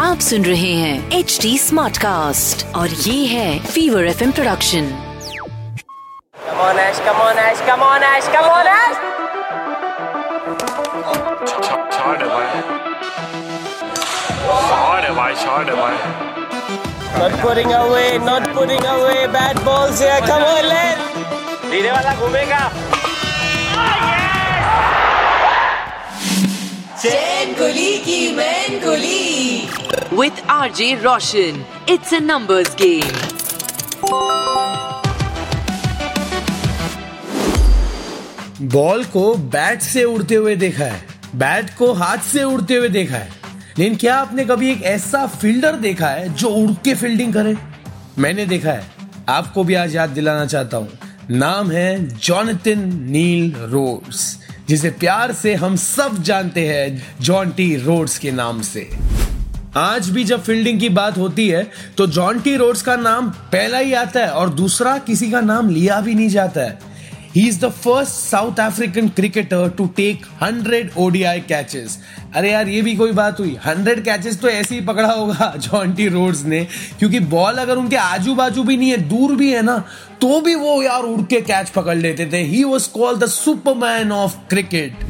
आप सुन रहे हैं एच डी स्मार्ट कास्ट और ये है fever F introduction come on Ash come on Ash come on Ash come on Ash छोड़ भाई छोड़ भाई Not putting away, not putting away with R J Roshan it's a numbers game ball को bat से उड़ते हुए देखा है। बैट को हाथ से उड़ते हुए देखा है। लेकिन क्या आपने कभी एक ऐसा फील्डर देखा है जो उड़ के फील्डिंग करे? मैंने देखा है। आपको भी आज याद दिलाना चाहता हूँ। नाम है जॉनथिन नील रोड्स जिसे प्यार से हम सब जानते हैं, जॉन टी रोड्स के नाम से। आज भी जब फील्डिंग की बात होती है तो जॉन टी रोड्स का नाम पहला ही आता है और दूसरा किसी का नाम लिया भी नहीं जाता है। He is the first South African cricketer to take 100 ODI catches अरे यार, ये भी कोई बात हुई? 100 कैचेस तो ऐसे ही पकड़ा होगा जॉन टी रोड्स ने। क्योंकि बॉल अगर उनके आजू बाजू भी नहीं है, दूर भी है ना तो भी वो यार उड़ के कैच पकड़ लेते थे। He was called the superman of cricket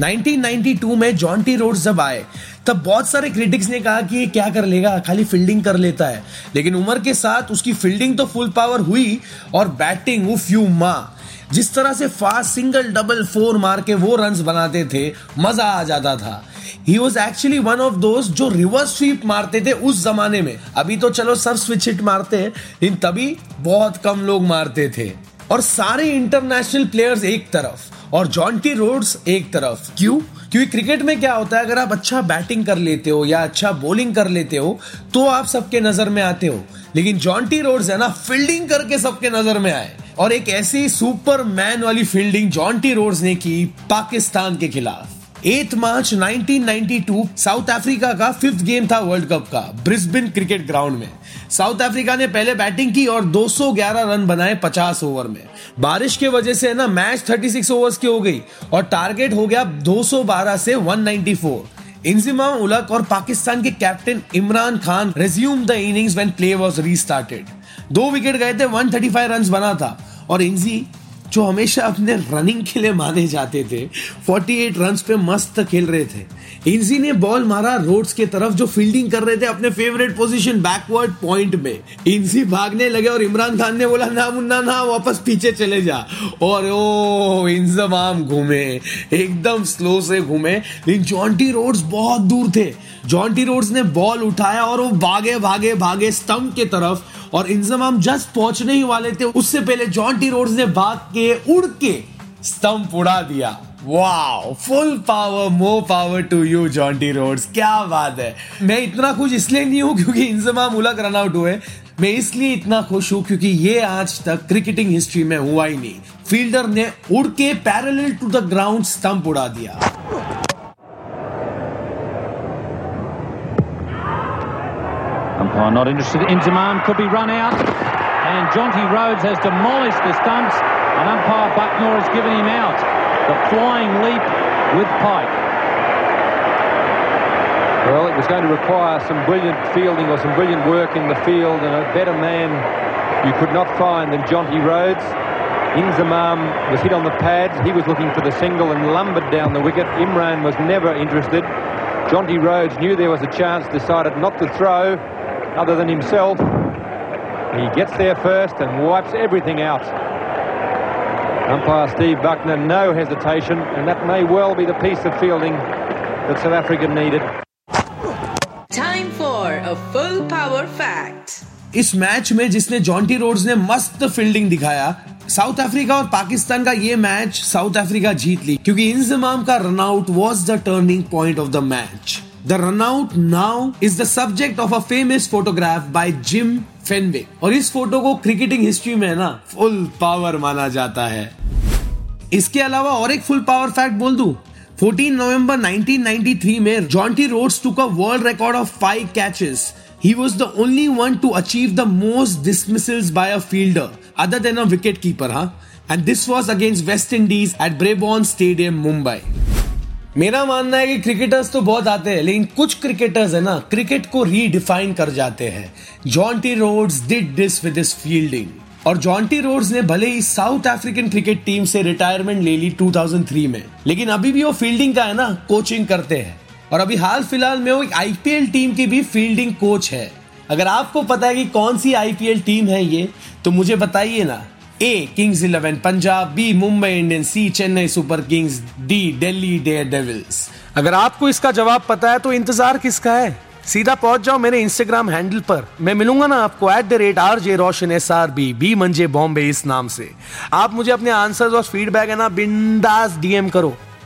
1992 में जॉन टी रोड्स जब आए, तब बहुत सारे क्रिटिक्स ने कहा कि ये क्या कर लेगा? खाली फील्डिंग कर लेता है। लेकिन उम्र के साथ उसकी फील्डिंग तो फुल पावर हुई और बैटिंग उफ यू माँ। जिस तरह से फास्ट सिंगल डबल फोर मार के वो रन बनाते थे, मज़ा आ जाता था। He was actually one of दोस्त जो रिवर्स स्वीप मारते थे उस जमाने में। अभी तो चलो सब स्विच हिट मारते हैं, लेकिन तभी बहुत कम लोग मारते थे। और सारे इंटरनेशनल प्लेयर्स एक तरफ़, और जॉन्टी रोड्स एक तरफ़। क्यों? क्योंकि क्रिकेट में क्या होता है, अगर आप अच्छा बैटिंग कर लेते हो या अच्छा बॉलिंग कर लेते हो तो आप सबके नज़र में आते हो। लेकिन जॉन्टी रोड्स है ना फील्डिंग करके सबके नज़र में आए। और एक ऐसी सुपर मैन वाली फील्डिंग जॉन्टी रोड्स ने की पाकिस्तान के खिलाफ। 8 मार्च 1992 साउथ अफ्रीका का फिफ्थ गेम था वर्ल्ड कप का, ब्रिस्बिन क्रिकेट ग्राउंड में। साउथ अफ्रीका ने पहले बैटिंग की और 211 रन बनाए 50 ओवर में। बारिश के वजह से ना मैच 36 ओवर्स की हो गई और टारगेट हो गया 212 से 194 इंजिमा उलक और पाकिस्तान के captain Imran Khan resume the innings when play was restarted दो विकेट गए थे 135 रन्स बना था। और इंजी जो हमेशा अपने रनिंग के लिए माने जाते थे 48 रन्स पे मस्त खेल रहे थे। इंजी ने बॉल मारा रोड्स के तरफ़, जो फील्डिंग कर रहे थे अपने फेवरेट पोजीशन बैकवर्ड पॉइंट में। इंजी भागने लगे और इमरान खान ने बोला, ना मुन्ना, ना, वापस पीछे चले जा। और ओ इंजमाम घूमे, एकदम स्लो से घूमे। लेकिन जॉन्टी रोड्स बहुत दूर थे। जॉन्टी रोड्स ने बॉल उठाया और वो भागे भागे भागे स्टंप के तरफ़ और इंजमाम जस्ट पहुँचने ही वाले थे। उससे पहले जॉन टी रोड्स ने भाग के उड़ के स्टंप उड़ा दिया। Wow full power more power to you Jonty Rhodes क्या बात है। मैं इतना खुश इसलिए नहीं हूँ क्योंकि इंजमाम उलग रन आउट हुए। मैं इसलिए इतना खुश हूँ क्योंकि ये आज तक क्रिकेटिंग हिस्ट्री में हुआ ही नहीं। फील्डर ने उड़ के parallel to the ground stump उड़ा दिया। Umpire not interested. Inzamam could be run out. And Jonty Rhodes has demolished the stumps. And umpire Bucknor has given him out. The flying leap with Pike. Well, it was going to require some brilliant fielding or some brilliant work in the field, and a better man you could not find than Jonty Rhodes. Inzamam was hit on the pads. He was looking for the single and lumbered down the wicket. Imran was never interested. Jonty Rhodes knew there was a chance, decided not to throw other than himself. He gets there first and wipes everything out. Umpire Steve Buckner, no hesitation, and that may well be the piece of fielding that South Africa needed. Time for a full power fact इस match में जिसने Jonty Rhodes ने मस्त fielding दिखाया south Africa और पाकिस्तान का ये match South Africa जीत ली क्योंकि इंजमाम का run out was the turning point of the match the run out now is the subject of a famous photograph by Jim Fenway और इस फ़ोटो को क्रिकेटिंग हिस्ट्री में ना फुल पावर माना जाता है। इसके अलावा और एक फुल पावर फैक्ट बोल दू। 14 नवंबर 1993 में Jonty Rhodes took a world record of five catches he was the only one to achieve the most dismissals by a fielder other than a wicket keeper हा and this was against West Indies at Brabourne stadium Mumbai मेरा मानना है कि cricketers तो बहुत आते हैं, लेकिन कुछ क्रिकेटर्स है ना क्रिकेट को रीडिफाइन कर जाते हैं। Jonty Rhodes did this with his fielding और जॉन्टी रोड्स ने भले ही साउथ अफ्रीकन क्रिकेट टीम से रिटायरमेंट ले ली 2003 में, लेकिन अभी भी वो फील्डिंग का है ना कोचिंग करते हैं। और अभी हाल फ़िलहाल में वो एक आईपीएल टीम की भी फील्डिंग कोच है। अगर आपको पता है कि कौन सी आईपीएल टीम है ये तो मुझे बताइए ना। A Kings Eleven Punjab B Mumbai Indians C Chennai Super Kings D Delhi Daredevils अगर आपको इसका जवाब पता है तो इंतज़ार किसका है? सीधा पहुँच जाओ मेरे इंस्टाग्राम हैंडल पर। मैं मिलूँगा ना आपको at the rate R J Roshan S R B B मंजे बॉम्बे इस नाम से। आप मुझे अपने आंसर्स और फीडबैक है ना, बिंदास डीएम करो।